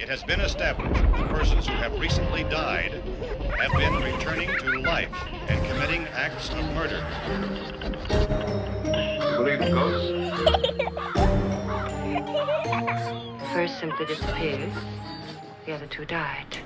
It has been established that persons who have recently died have been returning to life and committing acts of murder. You believe in ghosts? The first simply disappeared. The other two died.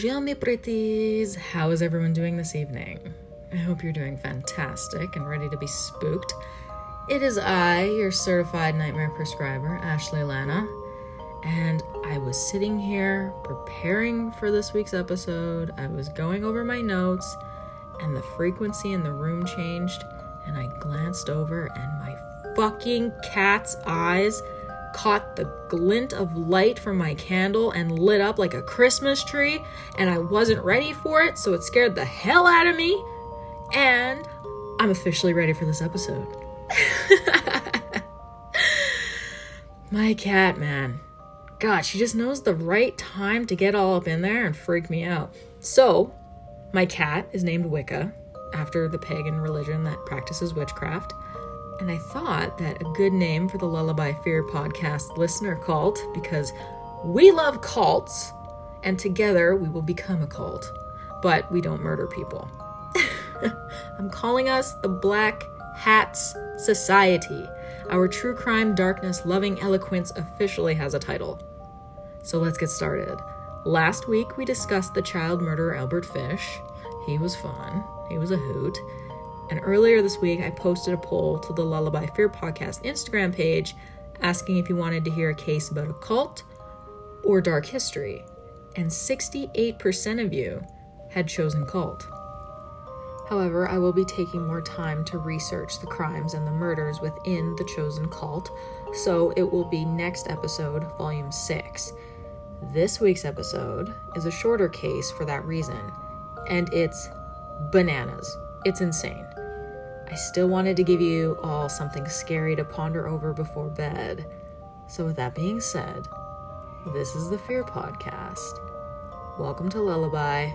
Bonjour, mes pretties. How is everyone doing this evening? I hope you're doing fantastic and ready to be spooked. It is I, your certified nightmare prescriber, Ashley Lana, and I was sitting here preparing for this week's episode. I was going over my notes, and the frequency in the room changed, and I glanced over, and my fucking cat's eyes caught the glint of light from my candle and lit up like a Christmas tree, and I wasn't ready for it, so it scared the hell out of me. And I'm officially ready for this episode. my cat, man. God, she just knows the right time to get all up in there and freak me out. So, my cat is named Wicca, after the pagan religion that practices witchcraft. And I thought that a good name for the Lullaby Fear podcast listener cult, because we love cults, and together we will become a cult, but we don't murder people. I'm calling us the Black Hats Society. Our true crime, darkness, loving eloquence officially has a title. So let's get started. Last week we discussed the child murderer Albert Fish. He was fun, he was a hoot. And earlier this week, I posted a poll to the Lullaby Fear Podcast Instagram page asking if you wanted to hear a case about a cult or dark history. And 68% of you had chosen cult. However, I will be taking more time to research the crimes and the murders within the chosen cult, so it will be next episode, volume 6. This week's episode is a shorter case for that reason, and it's bananas. It's insane. I still wanted to give you all something scary to ponder over before bed. So, with that being said, this is the Fear Podcast. Welcome to Lullaby.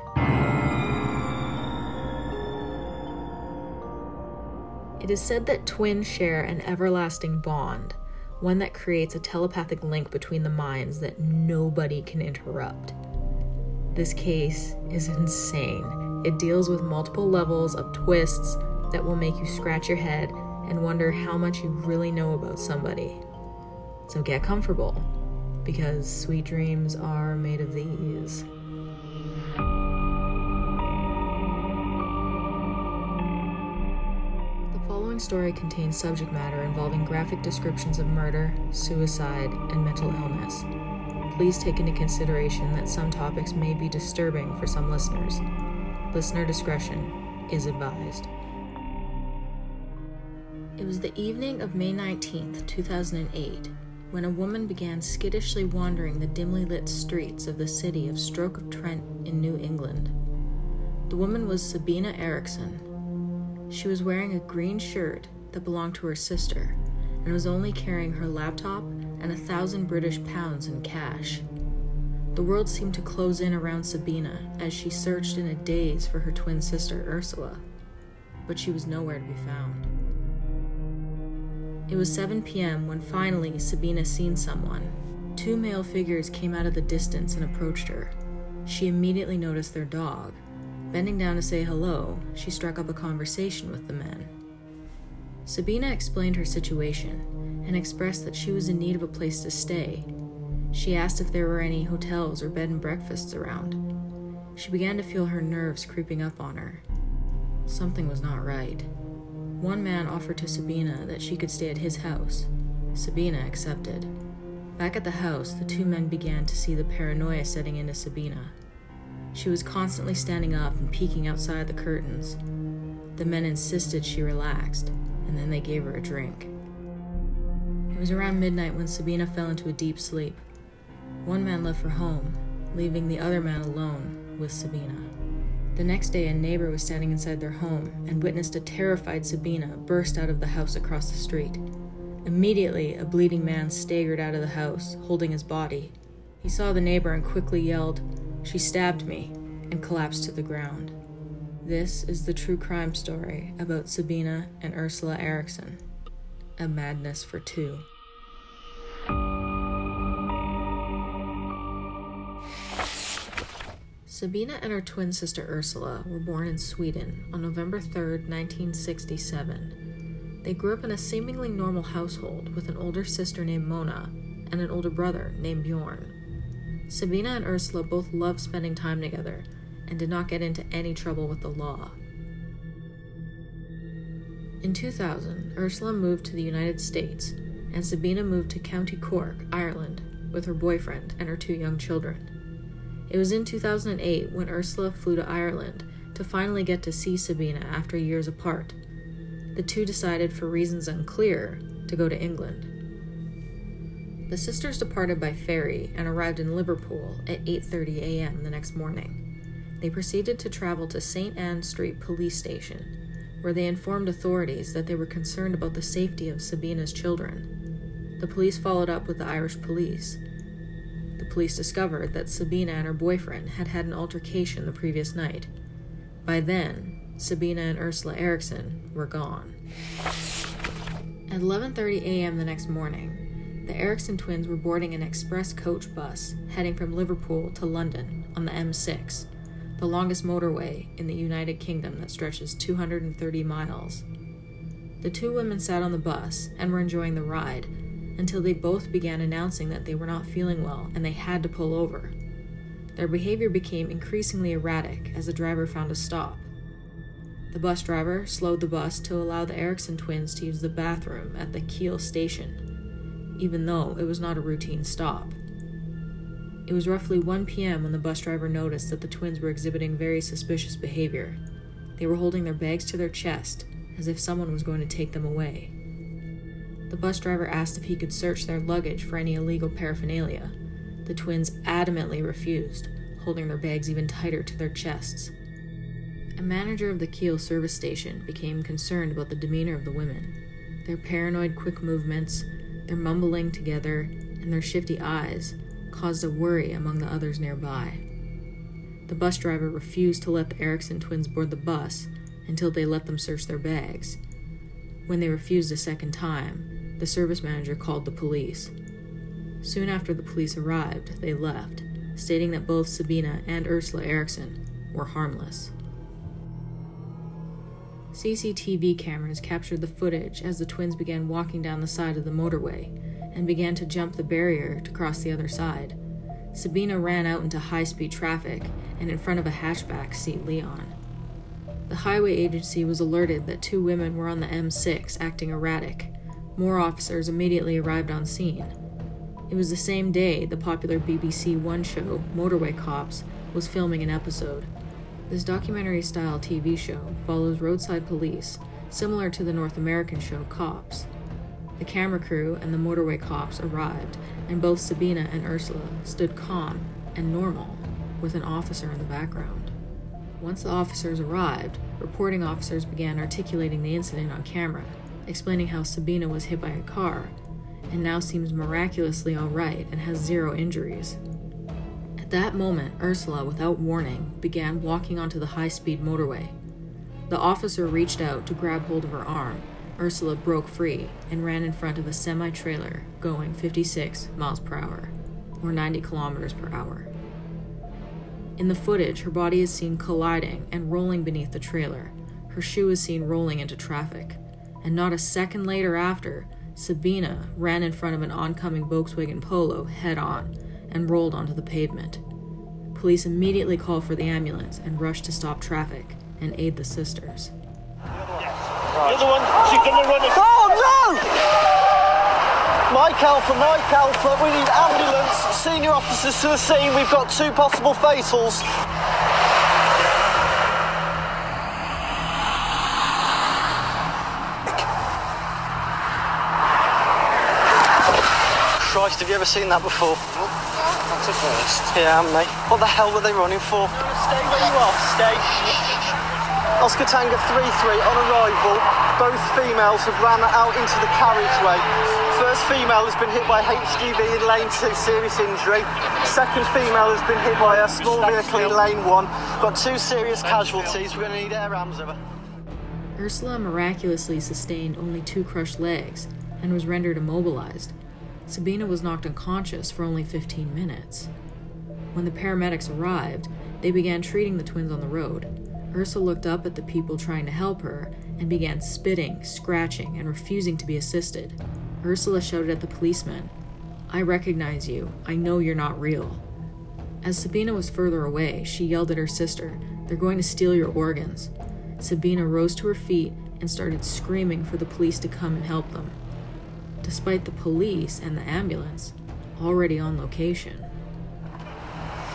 It is said that twins share an everlasting bond, one that creates a telepathic link between the minds that nobody can interrupt. This case is insane. It deals with multiple levels of twists that will make you scratch your head and wonder how much you really know about somebody. So get comfortable, because sweet dreams are made of these. The following story contains subject matter involving graphic descriptions of murder, suicide, and mental illness. Please take into consideration that some topics may be disturbing for some listeners. Listener discretion is advised. It was the evening of May 19th, 2008, when a woman began skittishly wandering the dimly lit streets of the city of Stoke-on-Trent in New England. The woman was Sabina Eriksson. She was wearing a green shirt that belonged to her sister and was only carrying her laptop and a thousand British pounds in cash. The world seemed to close in around Sabina as she searched in a daze for her twin sister Ursula, but she was nowhere to be found. It was 7 p.m. when finally Sabina seen someone. Two male figures came out of the distance and approached her. She immediately noticed their dog. Bending down to say hello, she struck up a conversation with the men. Sabina explained her situation and expressed that she was in need of a place to stay. She asked if there were any hotels or bed and breakfasts around. She began to feel her nerves creeping up on her. Something was not right. One man offered to Sabina that she could stay at his house. Sabina accepted. Back at the house, the two men began to see the paranoia setting into Sabina. She was constantly standing up and peeking outside the curtains. The men insisted she relaxed, and then they gave her a drink. It was around midnight when Sabina fell into a deep sleep. One man left for home, leaving the other man alone with Sabina. The next day, a neighbor was standing inside their home and witnessed a terrified Sabina burst out of the house across the street. Immediately, a bleeding man staggered out of the house, holding his body. He saw the neighbor and quickly yelled, She stabbed me, and collapsed to the ground. This is the true crime story about Sabina and Ursula Eriksson. A madness for two. Sabina and her twin sister Ursula were born in Sweden on November 3, 1967. They grew up in a seemingly normal household with an older sister named Mona and an older brother named Bjorn. Sabina and Ursula both loved spending time together and did not get into any trouble with the law. In 2000, Ursula moved to the United States, and Sabina moved to County Cork, Ireland, with her boyfriend and her two young children. It was in 2008 when Ursula flew to Ireland to finally get to see Sabina after years apart. The two decided, for reasons unclear, to go to England. The sisters departed by ferry and arrived in Liverpool at 8:30 a.m. the next morning. They proceeded to travel to St. Anne Street police station, where they informed authorities that they were concerned about the safety of Sabina's children. The police followed up with the Irish police, the police discovered that Sabina and her boyfriend had had an altercation the previous night. By then, Sabina and Ursula Eriksson were gone. At 11:30 a.m. the next morning, the Eriksson twins were boarding an express coach bus heading from Liverpool to London on the M6, the longest motorway in the United Kingdom that stretches 230 miles. The two women sat on the bus and were enjoying the ride until they both began announcing that they were not feeling well and they had to pull over. Their behavior became increasingly erratic as the driver found a stop. The bus driver slowed the bus to allow the Eriksson twins to use the bathroom at the Keele station, even though it was not a routine stop. It was roughly 1 p.m. when the bus driver noticed that the twins were exhibiting very suspicious behavior. They were holding their bags to their chest, as if someone was going to take them away. The bus driver asked if he could search their luggage for any illegal paraphernalia. The twins adamantly refused, holding their bags even tighter to their chests. A manager of the Keele service station became concerned about the demeanor of the women. Their paranoid quick movements, their mumbling together, and their shifty eyes caused a worry among the others nearby. The bus driver refused to let the Eriksson twins board the bus until they let them search their bags. When they refused a second time, the service manager called the police. Soon after the police arrived, they left, stating that both Sabina and Ursula Eriksson were harmless. CCTV cameras captured the footage as the twins began walking down the side of the motorway and began to jump the barrier to cross the other side. Sabina ran out into high speed traffic and in front of a hatchback seat Leon. The highway agency was alerted that two women were on the M6 acting erratic more officers immediately arrived on scene. It was the same day the popular BBC One show, Motorway Cops, was filming an episode. This documentary style TV show follows roadside police, similar to the North American show Cops. The camera crew and the motorway cops arrived, and both Sabina and Ursula stood calm and normal, with an officer in the background. Once the officers arrived, reporting officers began articulating the incident on camera explaining how Sabina was hit by a car and now seems miraculously alright and has zero injuries. At that moment, Ursula, without warning, began walking onto the high speed motorway. The officer reached out to grab hold of her arm. Ursula broke free and ran in front of a semi trailer going 56 miles per hour, or 90 kilometers per hour. In the footage, her body is seen colliding and rolling beneath the trailer. Her shoe is seen rolling into traffic and not a second later after, Sabina ran in front of an oncoming Volkswagen Polo head on and rolled onto the pavement. Police immediately called for the ambulance and rushed to stop traffic and aid the sisters. The other one, she's gonna run Oh no! Mike Alpha, Mike Alpha, we need ambulance, senior officers to the scene, we've got two possible fatals. Christ, have you ever seen that before? That's a first. Yeah, mate. What the hell were they running for? Stay where you are, stay. Oscar Tango 3-3 on arrival. Both females have ran out into the carriageway. First female has been hit by HGV in lane two, serious injury. Second female has been hit by a small vehicle in lane one. Got two serious casualties. We're going to need air ambs over. Ursula miraculously sustained only two crushed legs and was rendered immobilized. Sabina was knocked unconscious for only 15 minutes. When the paramedics arrived, they began treating the twins on the road. Ursula looked up at the people trying to help her and began spitting, scratching, and refusing to be assisted. Ursula shouted at the policeman, I recognize you. I know you're not real. As Sabina was further away, she yelled at her sister, They're going to steal your organs. Sabina rose to her feet and started screaming for the police to come and help them. Despite the police and the ambulance already on location,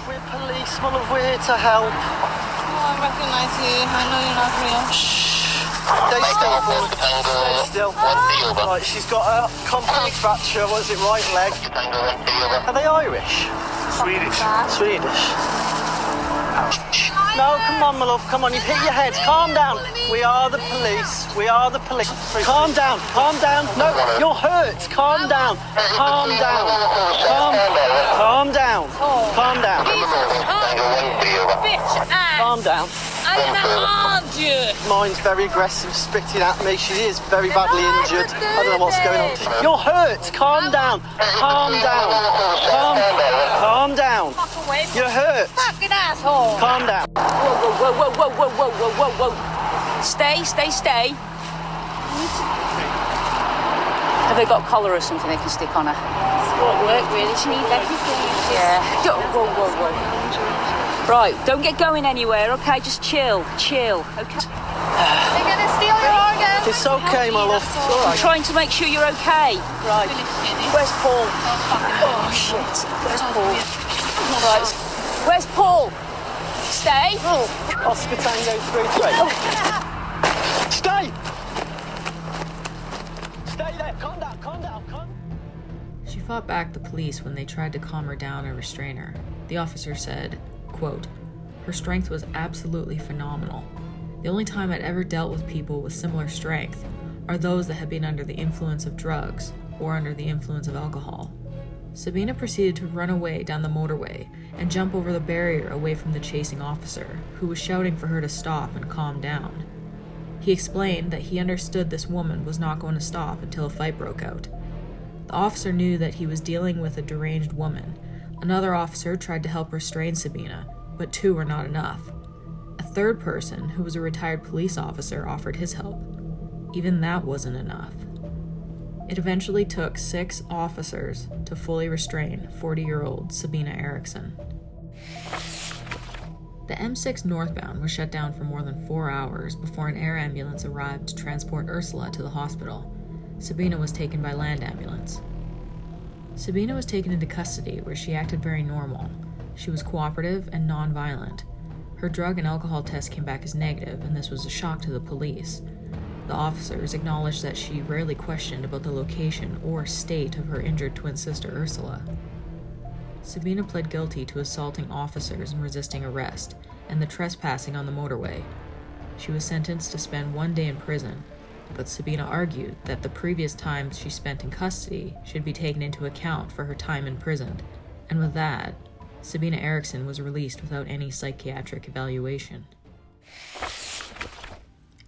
We're police, my. We're here to help. Oh, I recognize you. I know you're not real. Stay still, forward. Stay still. Right, she's got a compound fracture. What is it, right leg? Are they Irish? Swedish. Swedish. No, come on, my love. Come on, you've hit your head. Calm down. We are the police. We are the police. Calm down. Calm down. No, you're hurt. Calm down. Calm down. Calm, calm down. Calm down. Bitch ass. Calm down. I'm gonna harm you. Mine's very aggressive, spitting at me. She is very badly injured. I don't know what's going on. You're hurt. Calm down. Calm down. Calm, calm down. Fuck away from You're hurt. fucking asshole. Calm down. Whoa, whoa, whoa, whoa, whoa, whoa, whoa, whoa, whoa. Stay, stay, stay. Have they got a collar or something they can stick on her? Won't work really. She needs everything. Yeah. Don't- Whoa, whoa, whoa. Right, don't get going anywhere, okay? Just chill, chill, okay? They're gonna steal your organs. It's okay, my love. It's all I'm trying to make sure you're okay. Right. Where's Paul? Oh, shit. Where's Paul? Right. Where's Paul? Stay. Oh. Oscar Tango 3 Stay! Stay there. Calm down. Calm down. Calm she fought back the police when they tried to calm her down and restrain her. The officer said, quote, Her strength was absolutely phenomenal. The only time I'd ever dealt with people with similar strength are those that had been under the influence of drugs or under the influence of alcohol. Sabina proceeded to run away down the motorway and jump over the barrier away from the chasing officer, who was shouting for her to stop and calm down. He explained that he understood this woman was not going to stop until a fight broke out. The officer knew that he was dealing with a deranged woman. Another officer tried to help restrain Sabina, but two were not enough. A third person, who was a retired police officer, offered his help. Even that wasn't enough. It eventually took six officers to fully restrain 40 year old Sabina Eriksson. The M6 northbound was shut down for more than four hours before an air ambulance arrived to transport Ursula to the hospital. Sabina was taken by land ambulance. Sabina was taken into custody where she acted very normal. She was cooperative and non-violent. Her drug and alcohol test came back as negative, and this was a shock to the police. The officers acknowledged that she rarely questioned about the location or state of her injured twin sister Ursula. Sabina pled guilty to assaulting officers and resisting arrest, and the trespassing on the motorway. She was sentenced to spend one day in prison, but Sabina argued that the previous time she spent in custody should be taken into account for her time imprisoned, and with that, Sabina Eriksson was released without any psychiatric evaluation.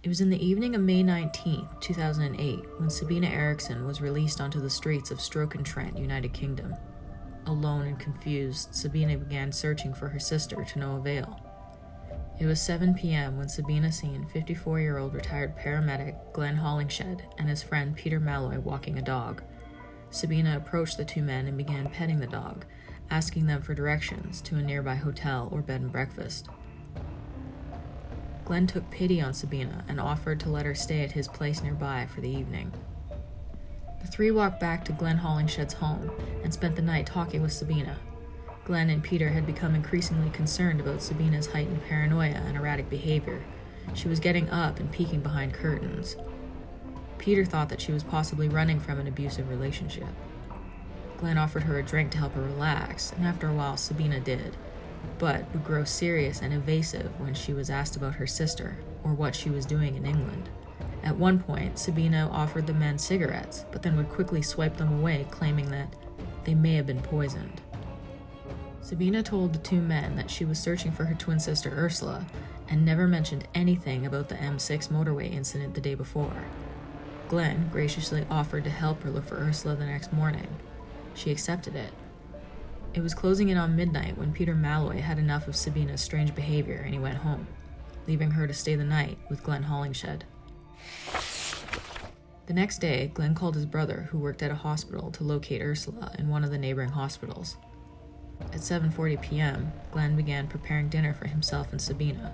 It was in the evening of May 19, 2008, when Sabina Eriksson was released onto the streets of Stoke-on-Trent, United Kingdom. Alone and confused, Sabina began searching for her sister to no avail. It was 7 p.m. when Sabina seen 54 year old retired paramedic Glenn Hollinshead and his friend Peter Molloy walking a dog. Sabina approached the two men and began petting the dog, asking them for directions to a nearby hotel or bed and breakfast. Glenn took pity on Sabina and offered to let her stay at his place nearby for the evening. The three walked back to Glenn Hollinshead's home and spent the night talking with Sabina. Glenn and Peter had become increasingly concerned about Sabina's heightened paranoia and erratic behavior. She was getting up and peeking behind curtains. Peter thought that she was possibly running from an abusive relationship. Glenn offered her a drink to help her relax, and after a while, Sabina did, but would grow serious and evasive when she was asked about her sister or what she was doing in England, At one point, Sabina offered the men cigarettes, but then would quickly swipe them away, claiming that they may have been poisoned. Sabina told the two men that she was searching for her twin sister Ursula and never mentioned anything about the M6 motorway incident the day before. Glenn graciously offered to help her look for Ursula the next morning. She accepted it. It was closing in on midnight when Peter Molloy had enough of Sabina's strange behavior and he went home, leaving her to stay the night with Glenn Hollinshead. The next day, Glenn called his brother, who worked at a hospital, to locate Ursula in one of the neighboring hospitals. At 7:40 p.m., Glenn began preparing dinner for himself and Sabina.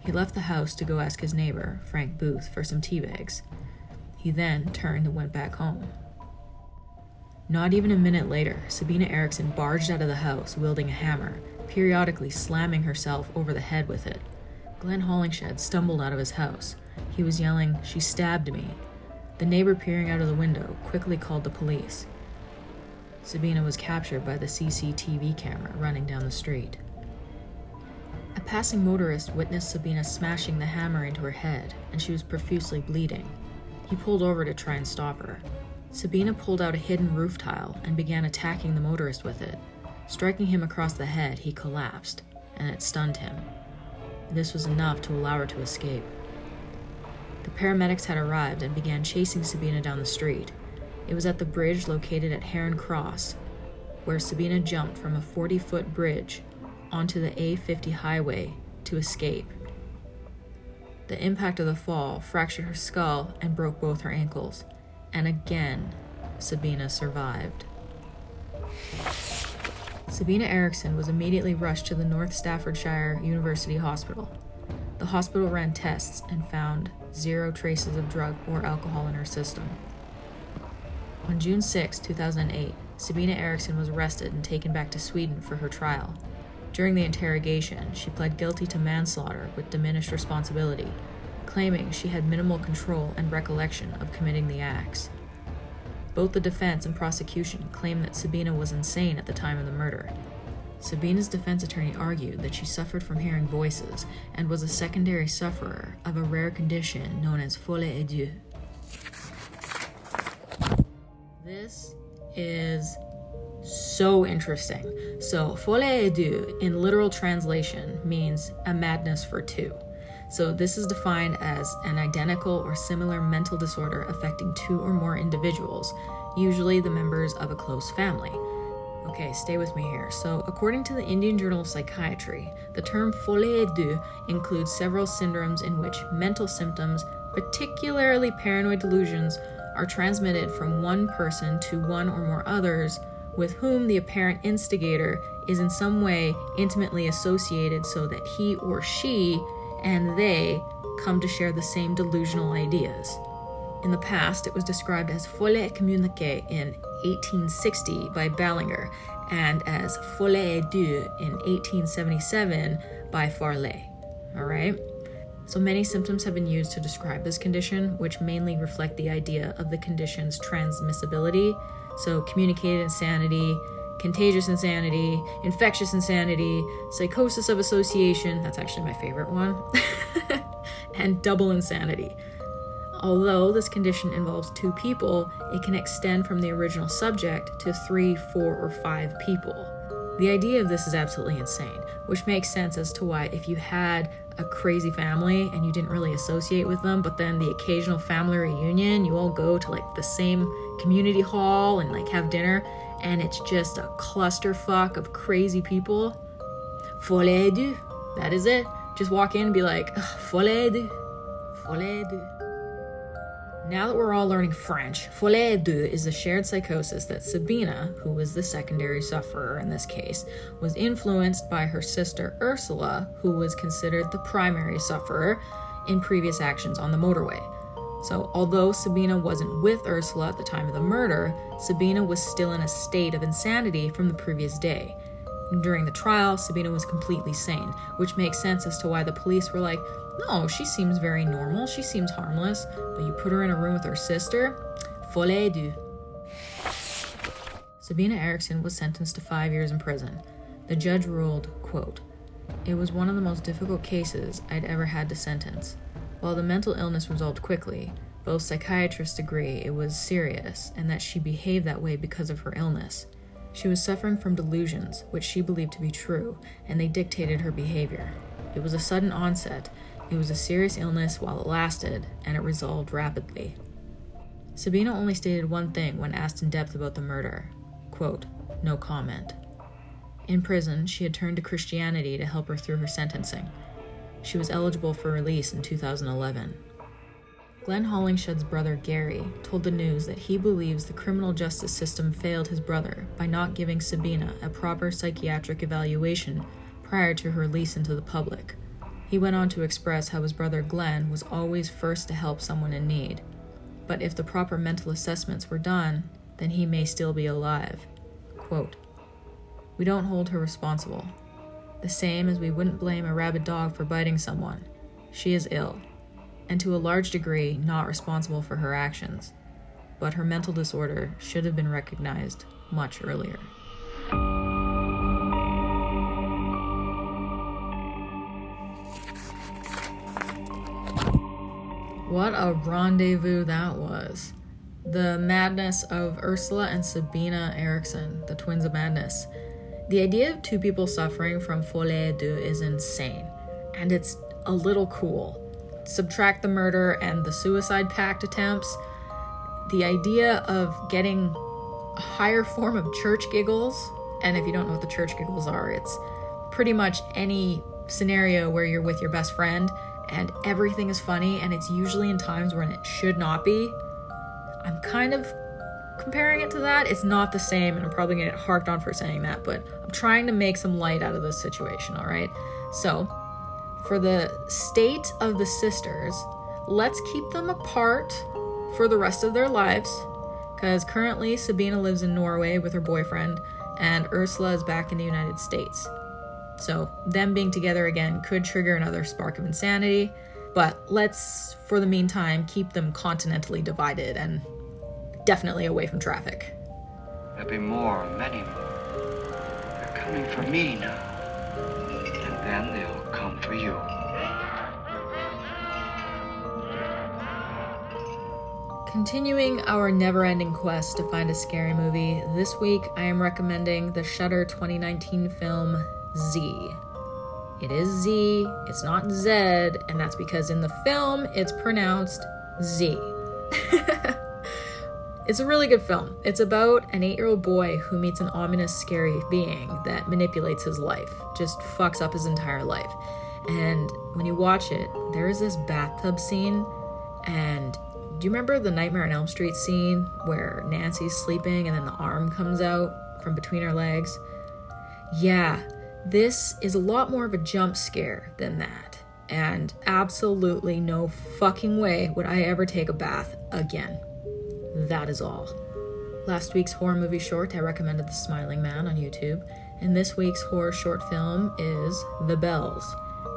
He left the house to go ask his neighbor, Frank Booth, for some tea bags. He then turned and went back home. Not even a minute later, Sabina Eriksson barged out of the house wielding a hammer, periodically slamming herself over the head with it. Glenn Hollinshead stumbled out of his house. He was yelling, She stabbed me. The neighbor peering out of the window quickly called the police. Sabina was captured by the CCTV camera running down the street. A passing motorist witnessed Sabina smashing the hammer into her head, and she was profusely bleeding. He pulled over to try and stop her. Sabina pulled out a hidden roof tile and began attacking the motorist with it. Striking him across the head, he collapsed, and it stunned him. This was enough to allow her to escape. The paramedics had arrived and began chasing Sabina down the street. It was at the bridge located at Heron Cross, where Sabina jumped from a 40 foot bridge onto the A50 highway to escape. The impact of the fall fractured her skull and broke both her ankles, and again, Sabina survived. Sabina Eriksson was immediately rushed to the North Staffordshire University Hospital. The hospital ran tests and found zero traces of drug or alcohol in her system. On June 6, 2008, Sabina Eriksson was arrested and taken back to Sweden for her trial. During the interrogation, she pled guilty to manslaughter with diminished responsibility, claiming she had minimal control and recollection of committing the acts. Both the defense and prosecution claimed that Sabina was insane at the time of the murder. Sabina's defense attorney argued that she suffered from hearing voices and was a secondary sufferer of a rare condition known as folie à deux. This is so interesting. So, folie à deux in literal translation means a madness for two. So, this is defined as an identical or similar mental disorder affecting two or more individuals, usually the members of a close family. Okay, stay with me here. So, according to the Indian Journal of Psychiatry, the term folie à deux includes several syndromes in which mental symptoms, particularly paranoid delusions, are transmitted from one person to one or more others with whom the apparent instigator is in some way intimately associated so that he or she and they come to share the same delusional ideas. In the past, it was described as folie communiquée in 1860 by Baillarger and as folie à deux in 1877 by Falret. All right? So many symptoms have been used to describe this condition, which mainly reflect the idea of the condition's transmissibility. So, communicated insanity, contagious insanity, infectious insanity, psychosis of association that's actually my favorite one and double insanity. Although this condition involves two people, it can extend from the original subject to three, four, or five people. The idea of this is absolutely insane, which makes sense as to why, if you had a crazy family and you didn't really associate with them, but then the occasional family reunion, you all go to like the same community hall and like have dinner, and it's just a clusterfuck of crazy people. Folie à deux. That is it. Just walk in and be like, deux. Folie à deux. Now that we're all learning French, folie à deux is the shared psychosis that Sabina, who was the secondary sufferer in this case, was influenced by her sister Ursula, who was considered the primary sufferer in previous actions on the motorway. So, although Sabina wasn't with Ursula at the time of the murder, Sabina was still in a state of insanity from the previous day. During the trial, Sabina was completely sane, which makes sense as to why the police were like, no, she seems very normal, she seems harmless, but you put her in a room with her sister? Folie à deux. Sabina Eriksson was sentenced to five years in prison. The judge ruled, quote, It was one of the most difficult cases I'd ever had to sentence. While the mental illness resolved quickly, both psychiatrists agree it was serious and that she behaved that way because of her illness. She was suffering from delusions, which she believed to be true, and they dictated her behavior. It was a sudden onset, it was a serious illness while it lasted, and it resolved rapidly. Sabina only stated one thing when asked in depth about the murder quote, no comment. In prison, she had turned to Christianity to help her through her sentencing. She was eligible for release in 2011. Glenn Hollinshead's brother Gary told the news that he believes the criminal justice system failed his brother by not giving Sabina a proper psychiatric evaluation prior to her release into the public. He went on to express how his brother Glenn was always first to help someone in need. But if the proper mental assessments were done, then he may still be alive. Quote, we don't hold her responsible. The same as we wouldn't blame a rabid dog for biting someone. She is ill and to a large degree not responsible for her actions, but her mental disorder should have been recognized much earlier. What a rendezvous that was. The madness of Ursula and Sabina Eriksson, the twins of madness. The idea of two people suffering from folie à deux is insane, and it's a little cool subtract the murder and the suicide pact attempts, the idea of getting a higher form of church giggles, and if you don't know what the church giggles are, it's pretty much any scenario where you're with your best friend and everything is funny, and it's usually in times when it should not be. I'm kind of comparing it to that. It's not the same, and I'm probably gonna get harped on for saying that, but I'm trying to make some light out of this situation, all right? So, for the state of the sisters, let's keep them apart for the rest of their lives. Because currently, Sabina lives in Norway with her boyfriend, and Ursula is back in the United States. So, them being together again could trigger another spark of insanity, but let's, for the meantime, keep them continentally divided and definitely away from traffic. There'll be more, many more. They're coming for me now. And then they'll Continuing our never ending quest to find a scary movie, this week I am recommending the Shudder 2019 film Z. It is Z, it's not Z, and that's because in the film it's pronounced Z. it's a really good film. It's about an eight year old boy who meets an ominous, scary being that manipulates his life, just fucks up his entire life. And when you watch it, there is this bathtub scene, and do you remember the Nightmare on Elm Street scene where Nancy's sleeping and then the arm comes out from between her legs? Yeah, this is a lot more of a jump scare than that. And absolutely no fucking way would I ever take a bath again. That is all. Last week's horror movie short, I recommended The Smiling Man on YouTube, and this week's horror short film is The Bells,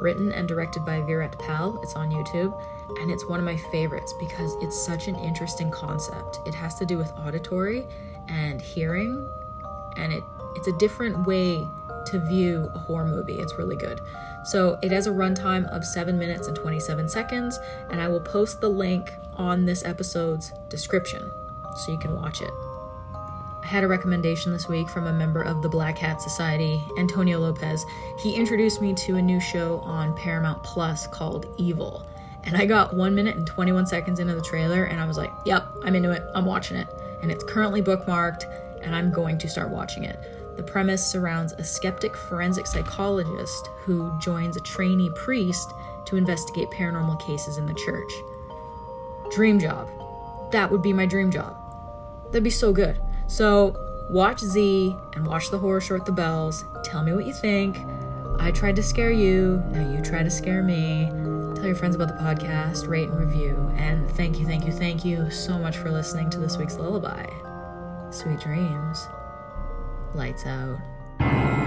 written and directed by Virat Pal. It's on YouTube and it's one of my favorites because it's such an interesting concept. It has to do with auditory and hearing, and it it's a different way to view a horror movie. It's really good. So it has a runtime of 7 minutes and 27 seconds, and I will post the link on this episode's description so you can watch it. I had a recommendation this week from a member of the Black Hat Society, Antonio Lopez. He introduced me to a new show on Paramount Plus called Evil. And I got one minute and 21 seconds into the trailer, and I was like, yep, I'm into it. I'm watching it. And it's currently bookmarked, and I'm going to start watching it. The premise surrounds a skeptic forensic psychologist who joins a trainee priest to investigate paranormal cases in the church. Dream job. That would be my dream job. That'd be so good. So, watch Z and watch the horror short The Bells. Tell me what you think. I tried to scare you, now you try to scare me. Tell your friends about the podcast, rate and review, and thank you, thank you, thank you so much for listening to this week's lullaby. Sweet dreams. Lights out.